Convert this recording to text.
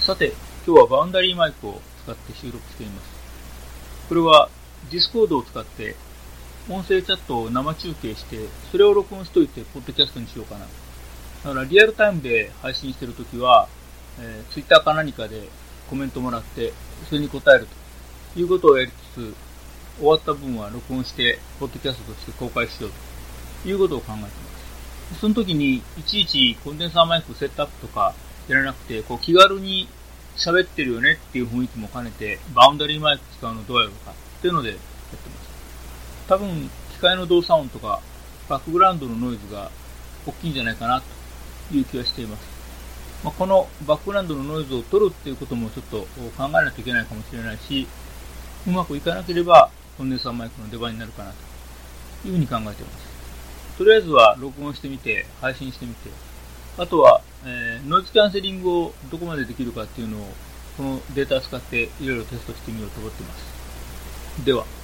さて、今日はバウンダリーマイクを使って収録しています。これは Discord を使って音声チャットを生中継して、それを録音しといて、ポッドキャストにしようかな。だからリアルタイムで配信してるときは、えー、Twitter か何かでコメントもらって、それに答えるということをやりつつ、終わった分は録音して、ポッドキャストとして公開しようということを考えています。その時に、いちいちコンデンサーマイクセットアップとからなくて、こう気軽に喋ってるよねっていう雰囲気も兼ねて、バウンダリーマイク使うのどうやろうかっていうのでやってます。多分、機械の動作音とか、バックグラウンドのノイズが大きいんじゃないかなという気がしています。まあ、このバックグラウンドのノイズを取るっていうこともちょっと考えないといけないかもしれないし、うまくいかなければ、コンデンサーマイクの出番になるかなというふうに考えています。とりあえずは録音してみて、配信してみて、あとは、えー、ノイズキャンセリングをどこまでできるかっていうのを、このデータを使っていろいろテストしてみようと思っています。では。